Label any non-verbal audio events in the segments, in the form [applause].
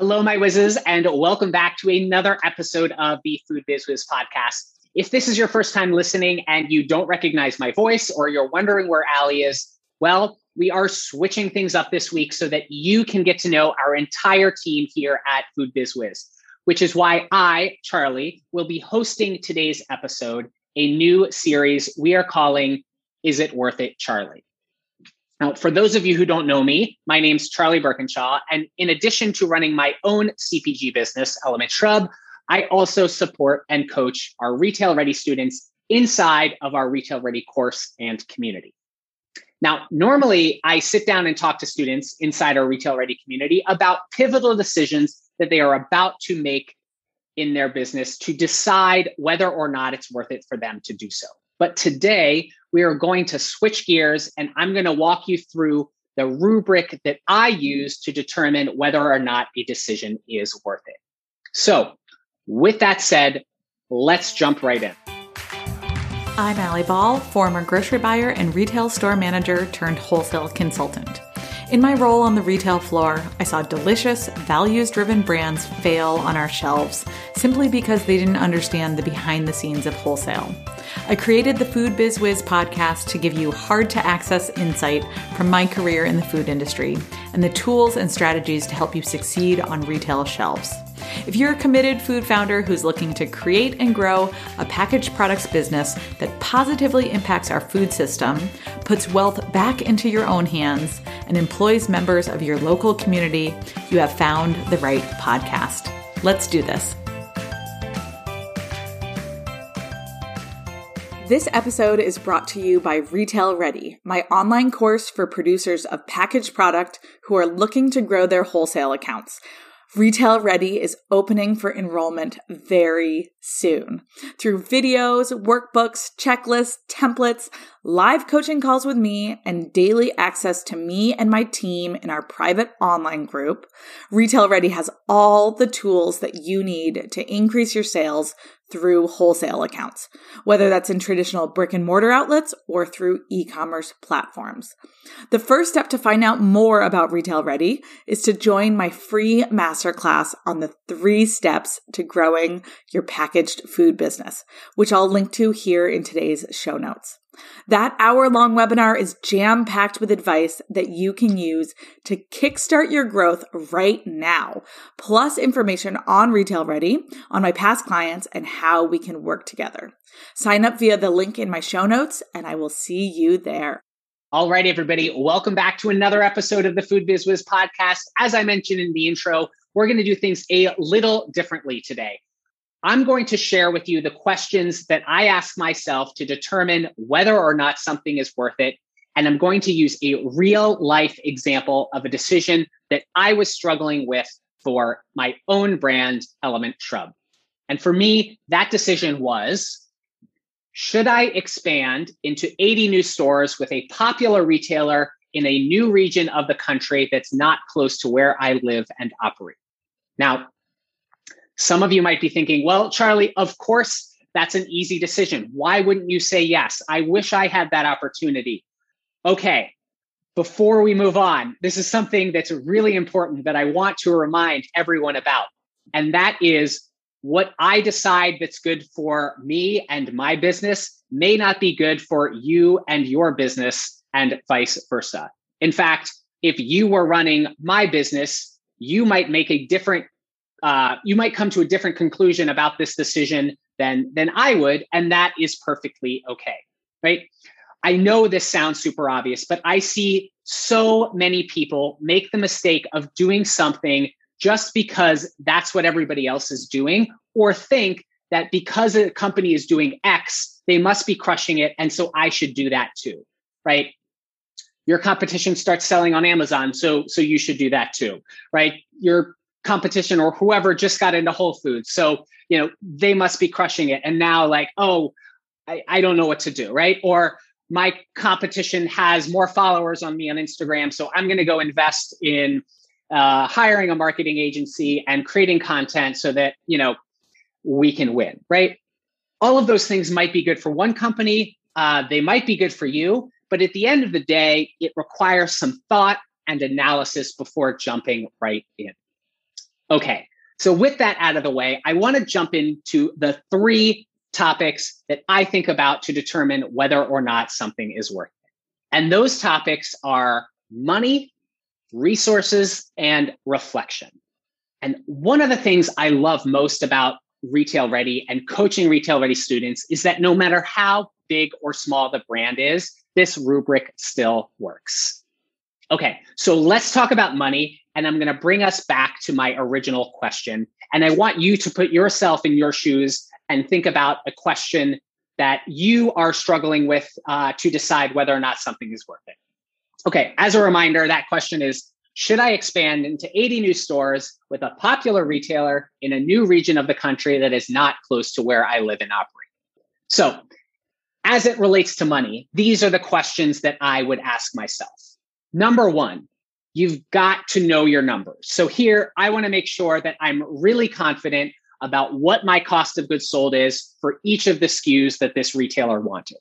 Hello, my whizzes, and welcome back to another episode of the Food Biz Wiz podcast. If this is your first time listening and you don't recognize my voice or you're wondering where Allie is, well, we are switching things up this week so that you can get to know our entire team here at Food Biz Wiz, which is why I, Charlie, will be hosting today's episode, a new series we are calling Is It Worth It, Charlie? Now, for those of you who don't know me, my name's Charlie Birkinshaw. And in addition to running my own CPG business, Element Shrub, I also support and coach our retail ready students inside of our retail ready course and community. Now, normally I sit down and talk to students inside our retail ready community about pivotal decisions that they are about to make in their business to decide whether or not it's worth it for them to do so. But today, we are going to switch gears and I'm going to walk you through the rubric that I use to determine whether or not a decision is worth it. So, with that said, let's jump right in. I'm Allie Ball, former grocery buyer and retail store manager turned wholesale consultant. In my role on the retail floor, I saw delicious, values driven brands fail on our shelves simply because they didn't understand the behind the scenes of wholesale. I created the Food Biz Wiz podcast to give you hard to access insight from my career in the food industry and the tools and strategies to help you succeed on retail shelves. If you're a committed food founder who's looking to create and grow a packaged products business that positively impacts our food system, puts wealth back into your own hands, and employs members of your local community, you have found the right podcast. Let's do this. This episode is brought to you by Retail Ready, my online course for producers of packaged product who are looking to grow their wholesale accounts. Retail Ready is opening for enrollment very soon. Through videos, workbooks, checklists, templates, live coaching calls with me, and daily access to me and my team in our private online group, Retail Ready has all the tools that you need to increase your sales through wholesale accounts, whether that's in traditional brick and mortar outlets or through e commerce platforms. The first step to find out more about Retail Ready is to join my free masterclass on the three steps to growing your packaged food business, which I'll link to here in today's show notes. That hour long webinar is jam packed with advice that you can use to kickstart your growth right now, plus information on Retail Ready, on my past clients, and how we can work together. Sign up via the link in my show notes, and I will see you there. All right, everybody, welcome back to another episode of the Food Biz Wiz podcast. As I mentioned in the intro, we're going to do things a little differently today. I'm going to share with you the questions that I ask myself to determine whether or not something is worth it. And I'm going to use a real life example of a decision that I was struggling with for my own brand, Element Shrub. And for me, that decision was should I expand into 80 new stores with a popular retailer in a new region of the country that's not close to where I live and operate? Now, some of you might be thinking, well, Charlie, of course, that's an easy decision. Why wouldn't you say yes? I wish I had that opportunity. Okay, before we move on, this is something that's really important that I want to remind everyone about. And that is what I decide that's good for me and my business may not be good for you and your business, and vice versa. In fact, if you were running my business, you might make a different uh, you might come to a different conclusion about this decision than than I would, and that is perfectly okay, right? I know this sounds super obvious, but I see so many people make the mistake of doing something just because that's what everybody else is doing, or think that because a company is doing X, they must be crushing it, and so I should do that too, right? Your competition starts selling on Amazon, so so you should do that too, right? Your competition or whoever just got into Whole Foods. So, you know, they must be crushing it. And now, like, oh, I, I don't know what to do, right? Or my competition has more followers on me on Instagram. So I'm going to go invest in uh, hiring a marketing agency and creating content so that, you know, we can win, right? All of those things might be good for one company. Uh, they might be good for you. But at the end of the day, it requires some thought and analysis before jumping right in. Okay, so with that out of the way, I want to jump into the three topics that I think about to determine whether or not something is worth it. And those topics are money, resources, and reflection. And one of the things I love most about Retail Ready and coaching Retail Ready students is that no matter how big or small the brand is, this rubric still works. Okay, so let's talk about money. And I'm going to bring us back to my original question. And I want you to put yourself in your shoes and think about a question that you are struggling with uh, to decide whether or not something is worth it. Okay, as a reminder, that question is Should I expand into 80 new stores with a popular retailer in a new region of the country that is not close to where I live and operate? So, as it relates to money, these are the questions that I would ask myself. Number one, you've got to know your numbers. So here, I want to make sure that I'm really confident about what my cost of goods sold is for each of the SKUs that this retailer wanted.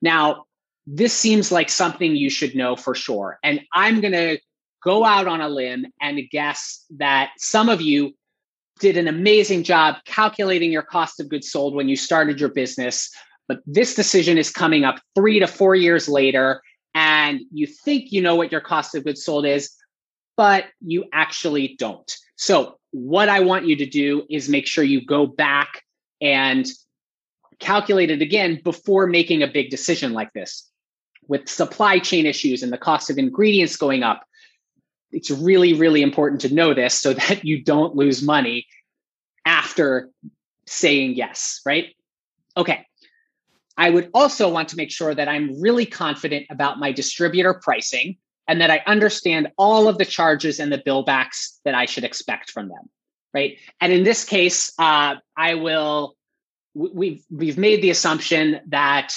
Now, this seems like something you should know for sure. And I'm going to go out on a limb and guess that some of you did an amazing job calculating your cost of goods sold when you started your business. But this decision is coming up three to four years later, and you think you know what your cost of goods sold is, but you actually don't. So, what I want you to do is make sure you go back and calculate it again before making a big decision like this. With supply chain issues and the cost of ingredients going up, it's really, really important to know this so [laughs] that you don't lose money after saying yes, right? Okay. I would also want to make sure that I'm really confident about my distributor pricing and that I understand all of the charges and the billbacks that I should expect from them, right? And in this case, uh, I will. We've we've made the assumption that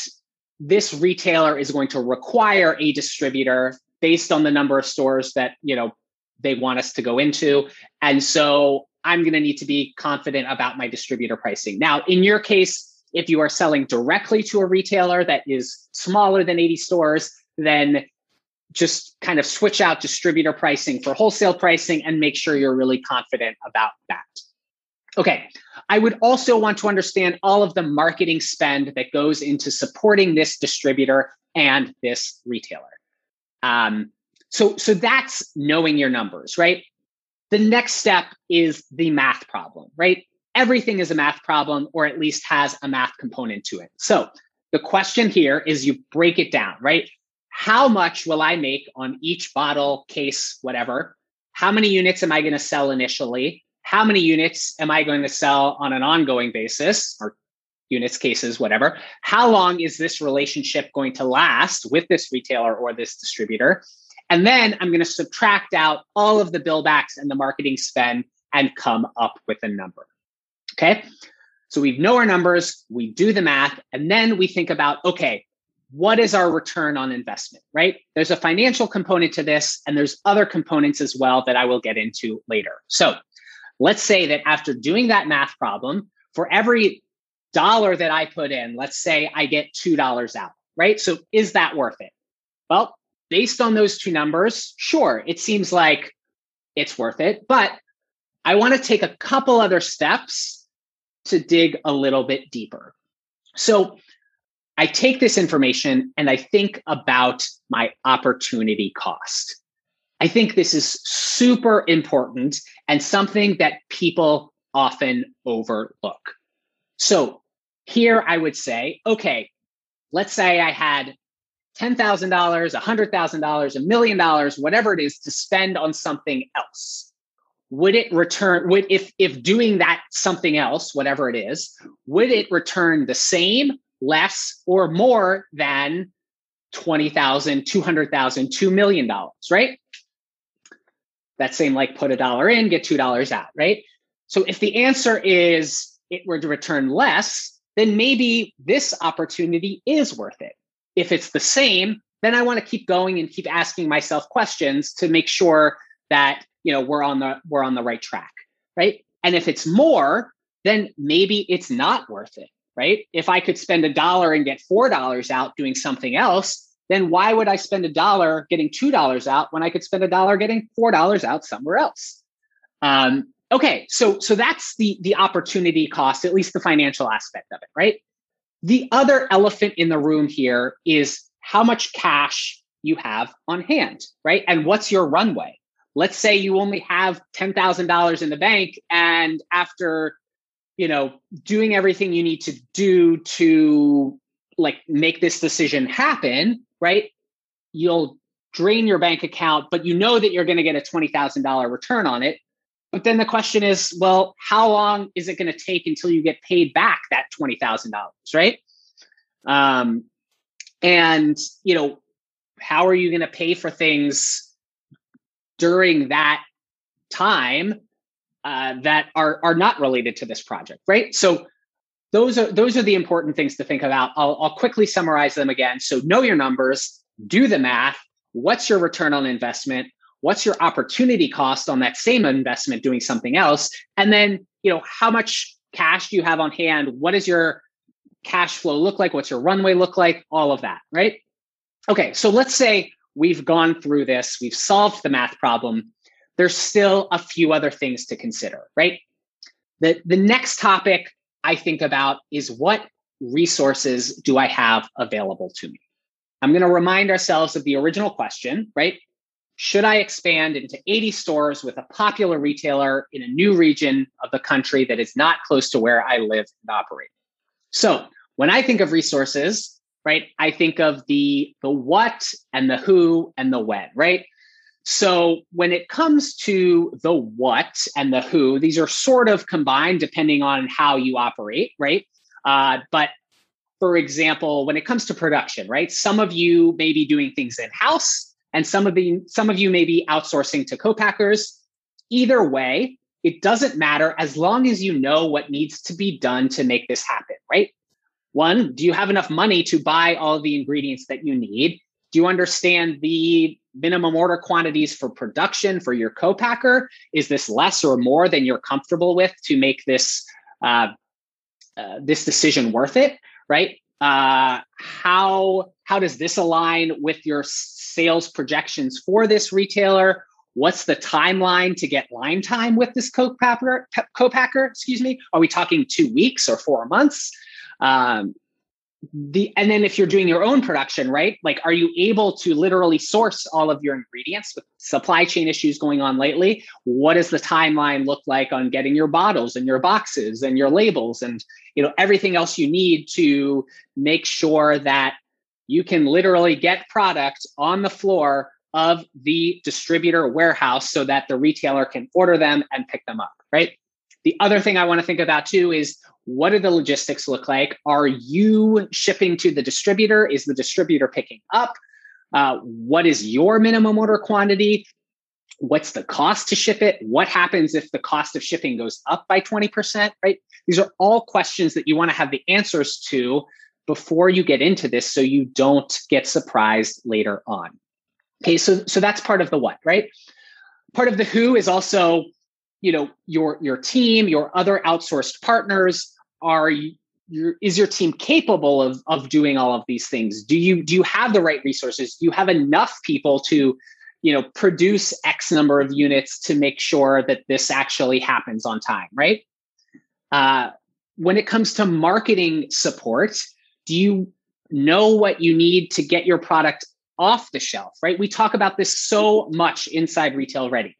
this retailer is going to require a distributor based on the number of stores that you know they want us to go into, and so I'm going to need to be confident about my distributor pricing. Now, in your case, if you are selling directly to a retailer that is smaller than 80 stores, then just kind of switch out distributor pricing for wholesale pricing and make sure you're really confident about that. Okay. I would also want to understand all of the marketing spend that goes into supporting this distributor and this retailer. Um, so, so that's knowing your numbers, right? The next step is the math problem, right? Everything is a math problem, or at least has a math component to it. So, the question here is you break it down, right? how much will I make on each bottle, case, whatever? How many units am I going to sell initially? How many units am I going to sell on an ongoing basis or units, cases, whatever? How long is this relationship going to last with this retailer or this distributor? And then I'm going to subtract out all of the billbacks and the marketing spend and come up with a number. Okay. So we know our numbers, we do the math, and then we think about okay, what is our return on investment, right? There's a financial component to this, and there's other components as well that I will get into later. So let's say that after doing that math problem, for every dollar that I put in, let's say I get $2 out, right? So is that worth it? Well, based on those two numbers, sure, it seems like it's worth it. But I want to take a couple other steps to dig a little bit deeper. So I take this information and I think about my opportunity cost. I think this is super important and something that people often overlook. So here I would say, okay, let's say I had $10,000, $100,000, a million dollars, whatever it is to spend on something else. Would it return, would, if, if doing that something else, whatever it is, would it return the same less or more than 20,000, 200,000, $2 million, right? That same like put a dollar in, get $2 out, right? So if the answer is it were to return less, then maybe this opportunity is worth it. If it's the same, then I want to keep going and keep asking myself questions to make sure that, you know, we're on the we're on the right track, right? And if it's more, then maybe it's not worth it right? If I could spend a dollar and get $4 out doing something else, then why would I spend a dollar getting $2 out when I could spend a dollar getting $4 out somewhere else? Um, okay, so so that's the the opportunity cost, at least the financial aspect of it, right? The other elephant in the room here is how much cash you have on hand, right? And what's your runway? Let's say you only have $10,000 in the bank and after you know doing everything you need to do to like make this decision happen, right? You'll drain your bank account, but you know that you're going to get a $20,000 return on it. But then the question is, well, how long is it going to take until you get paid back that $20,000, right? Um, and, you know, how are you going to pay for things during that time uh, that are, are not related to this project, right? So those are those are the important things to think about. I'll, I'll quickly summarize them again. So know your numbers, do the math. What's your return on investment? What's your opportunity cost on that same investment doing something else? And then, you know, how much cash do you have on hand? What does your cash flow look like? What's your runway look like? All of that, right? Okay, so let's say we've gone through this, we've solved the math problem. There's still a few other things to consider, right? The, the next topic I think about is what resources do I have available to me? I'm going to remind ourselves of the original question, right? Should I expand into 80 stores with a popular retailer in a new region of the country that is not close to where I live and operate? So, when I think of resources, right, I think of the the what and the who and the when, right? So when it comes to the what and the who, these are sort of combined depending on how you operate, right? Uh, but for example, when it comes to production, right? Some of you may be doing things in house, and some of the some of you may be outsourcing to co-packers. Either way, it doesn't matter as long as you know what needs to be done to make this happen? One, do you have enough money to buy all the ingredients that you need? Do you understand the minimum order quantities for production for your co-packer? Is this less or more than you're comfortable with to make this uh, uh, this decision worth it? Right? Uh, how how does this align with your sales projections for this retailer? What's the timeline to get line time with this co-packer? Co-packer, excuse me. Are we talking two weeks or four months? Um, the and then if you're doing your own production right? Like are you able to literally source all of your ingredients with supply chain issues going on lately? What does the timeline look like on getting your bottles and your boxes and your labels and you know everything else you need to make sure that you can literally get product on the floor of the distributor warehouse so that the retailer can order them and pick them up right? The other thing I want to think about too is what do the logistics look like? Are you shipping to the distributor? Is the distributor picking up? Uh, what is your minimum order quantity? What's the cost to ship it? What happens if the cost of shipping goes up by 20%? Right? These are all questions that you want to have the answers to before you get into this so you don't get surprised later on. Okay, so so that's part of the what, right? Part of the who is also you know your your team your other outsourced partners are your, is your team capable of of doing all of these things? Do you do you have the right resources? Do you have enough people to you know produce x number of units to make sure that this actually happens on time right? Uh, when it comes to marketing support do you know what you need to get your product off the shelf right? We talk about this so much inside retail ready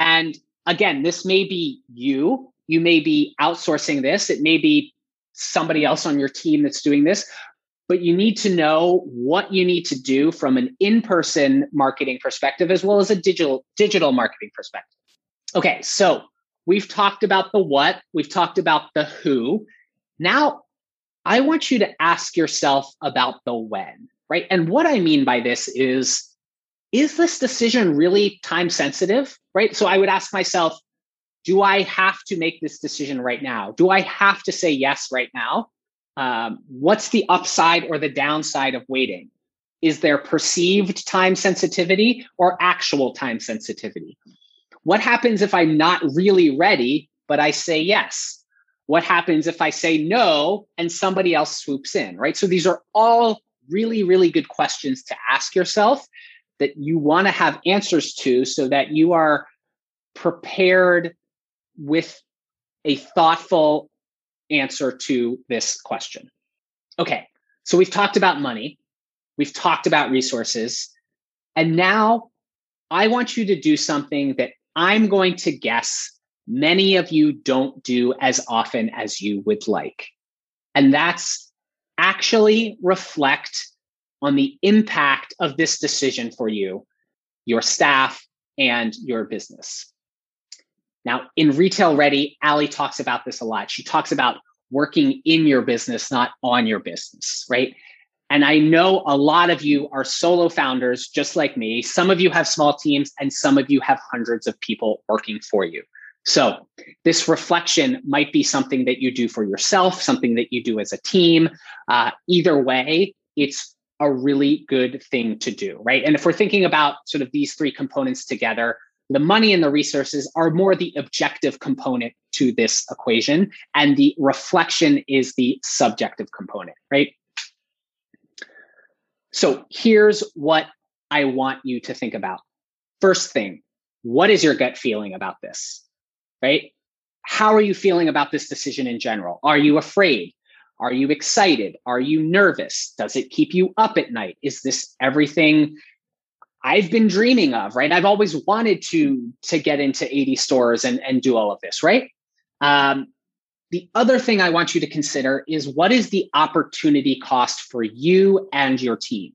and again, this may be you. You may be outsourcing this. It may be somebody else on your team that's doing this, but you need to know what you need to do from an in-person marketing perspective as well as a digital digital marketing perspective. Okay, so we've talked about the what, we've talked about the who. Now, I want you to ask yourself about the when, right? And what I mean by this is is this decision really time sensitive? Right. So I would ask myself, do I have to make this decision right now? Do I have to say yes right now? Um, what's the upside or the downside of waiting? Is there perceived time sensitivity or actual time sensitivity? What happens if I'm not really ready, but I say yes? What happens if I say no and somebody else swoops in, right? So these are all really, really good questions to ask yourself that you want to have answers to so that you are prepared with a thoughtful answer to this question. Okay, so we've talked about money, we've talked about resources, and now I want you to do something that I'm going to guess many of you don't do as often as you would like. And that's actually reflect on the impact of this decision for you, your staff, and your business. Now, in Retail Ready, Allie talks about this a lot. She talks about working in your business, not on your business, right? And I know a lot of you are solo founders just like me. Some of you have small teams, and some of you have hundreds of people working for you. So, this reflection might be something that you do for yourself, something that you do as a team. Uh, either way, it's a really good thing to do, right? And if we're thinking about sort of these three components together, the money and the resources are more the objective component to this equation, and the reflection is the subjective component, right? So here's what I want you to think about. First thing, what is your gut feeling about this? Right? How are you feeling about this decision in general? Are you afraid? Are you excited? Are you nervous? Does it keep you up at night? Is this everything I've been dreaming of, right? I've always wanted to to get into 80 stores and, and do all of this, right? Um, the other thing I want you to consider is what is the opportunity cost for you and your team,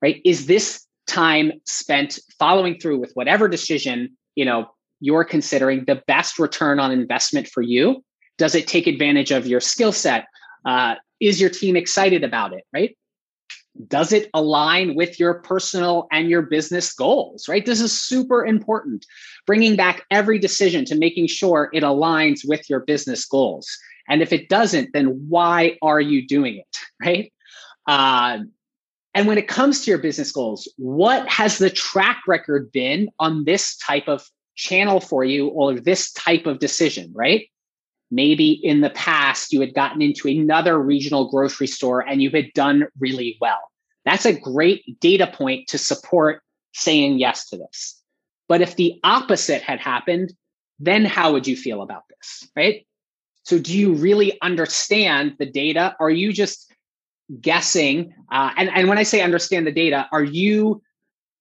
right? Is this time spent following through with whatever decision, you know, you're considering the best return on investment for you? Does it take advantage of your skill set? Uh, is your team excited about it, right? Does it align with your personal and your business goals right? This is super important. Bringing back every decision to making sure it aligns with your business goals. And if it doesn't then why are you doing it right? Uh, and when it comes to your business goals what has the track record been on this type of channel for you or this type of decision right maybe in the past you had gotten into another regional grocery store and you had done really well. That's a great data point to support saying yes to this. But if the opposite had happened, then how would you feel about this? Right. So, do you really understand the data? Are you just guessing? Uh, and, and when I say understand the data, are you,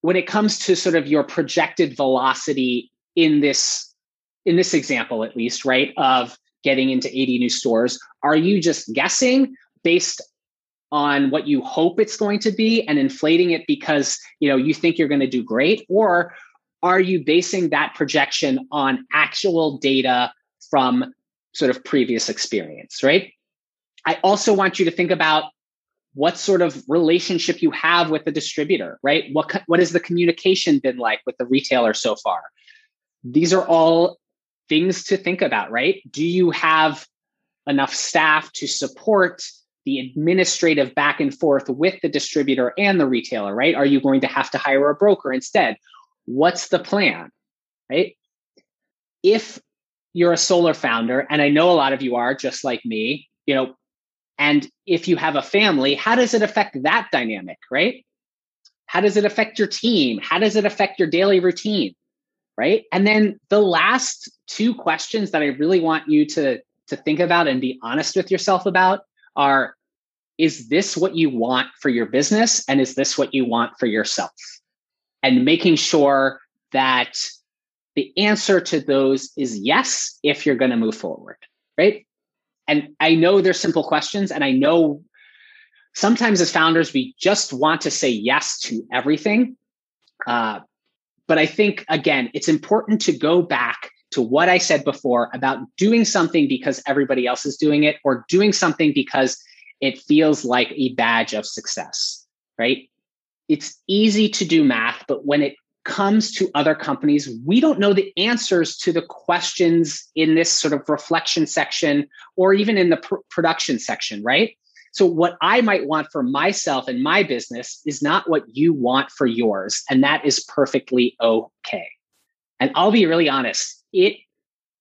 when it comes to sort of your projected velocity in this in this example at least right of getting into 80 new stores? Are you just guessing based on what you hope it's going to be and inflating it because you know you think you're going to do great? Or are you basing that projection on actual data from sort of previous experience right? I also want you to think about what sort of relationship you have with the distributor right? What what has the communication been like with the retailer so far? These are all things to think about, right? Do you have enough staff to support the administrative back and forth with the distributor and the retailer, right? Are you going to have to hire a broker instead? What's the plan, right? If you're a solar founder, and I know a lot of you are just like me, you know, and if you have a family, how does it affect that dynamic, right? How does it affect your team? How does it affect your daily routine? Right? And then the last two questions that i really want you to to think about and be honest with yourself about are is this what you want for your business? And is this what you want for yourself? And making sure that the answer to those is yes if you're going to move forward right? And i know they're simple questions and i know sometimes as founders we just want to say yes to everything uh, but I think, again, it's important to go back to what I said before about doing something because everybody else is doing it or doing something because it feels like a badge of success, right? It's easy to do math, but when it comes to other companies, we don't know the answers to the questions in this sort of reflection section or even in the pr- production section, right? So, what I might want for myself and my business is not what you want for yours. And that is perfectly okay. And I'll be really honest, it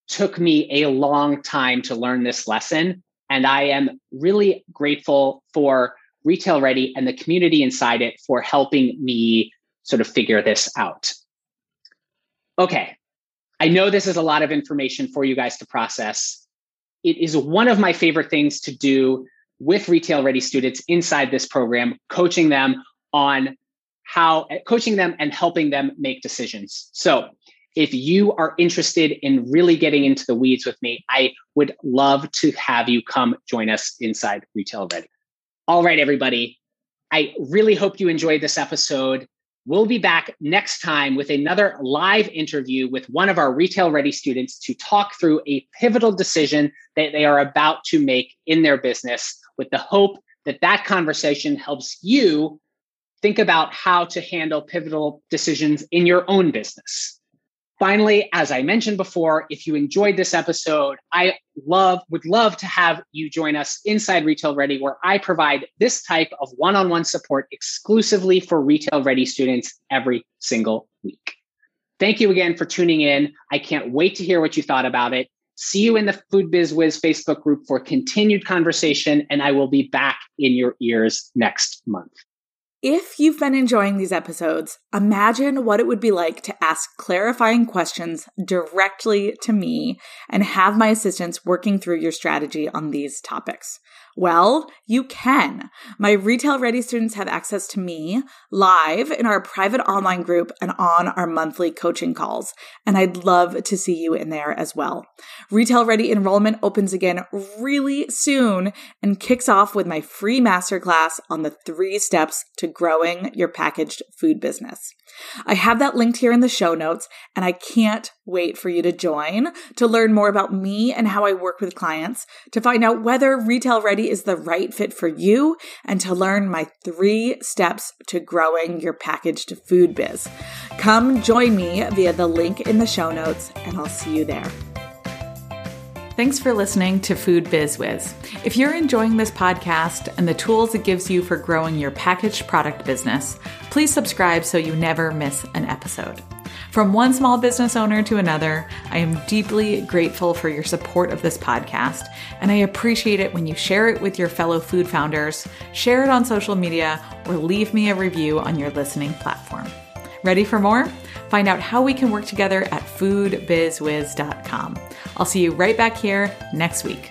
took me a long time to learn this lesson. And I am really grateful for Retail Ready and the community inside it for helping me sort of figure this out. Okay, I know this is a lot of information for you guys to process. It is one of my favorite things to do with retail ready students inside this program, coaching them on how coaching them and helping them make decisions. So, if you are interested in really getting into the weeds with me, I would love to have you come join us inside Retail Ready. All right, everybody. I really hope you enjoyed this episode. We'll be back next time with another live interview with one of our Retail Ready students to talk through a pivotal decision that they are about to make in their business with the hope that that conversation helps you think about how to handle pivotal decisions in your own business. Finally, as I mentioned before, if you enjoyed this episode, I love would love to have you join us inside Retail Ready where I provide this type of one-on-one support exclusively for Retail Ready students every single week. Thank you again for tuning in. I can't wait to hear what you thought about it. See you in the Food Biz Wiz Facebook group for continued conversation and I will be back in your ears next month. If you've been enjoying these episodes, imagine what it would be like to ask clarifying questions directly to me and have my assistants working through your strategy on these topics. Well, you can. My retail ready students have access to me live in our private online group and on our monthly coaching calls. And I'd love to see you in there as well. Retail ready enrollment opens again really soon and kicks off with my free masterclass on the three steps to growing your packaged food business. I have that linked here in the show notes, and I can't wait for you to join to learn more about me and how I work with clients, to find out whether Retail Ready is the right fit for you, and to learn my three steps to growing your packaged food biz. Come join me via the link in the show notes, and I'll see you there. Thanks for listening to Food Biz Wiz. If you're enjoying this podcast and the tools it gives you for growing your packaged product business, please subscribe so you never miss an episode. From one small business owner to another, I am deeply grateful for your support of this podcast, and I appreciate it when you share it with your fellow food founders, share it on social media, or leave me a review on your listening platform. Ready for more? Find out how we can work together at foodbizwiz.com. I'll see you right back here next week.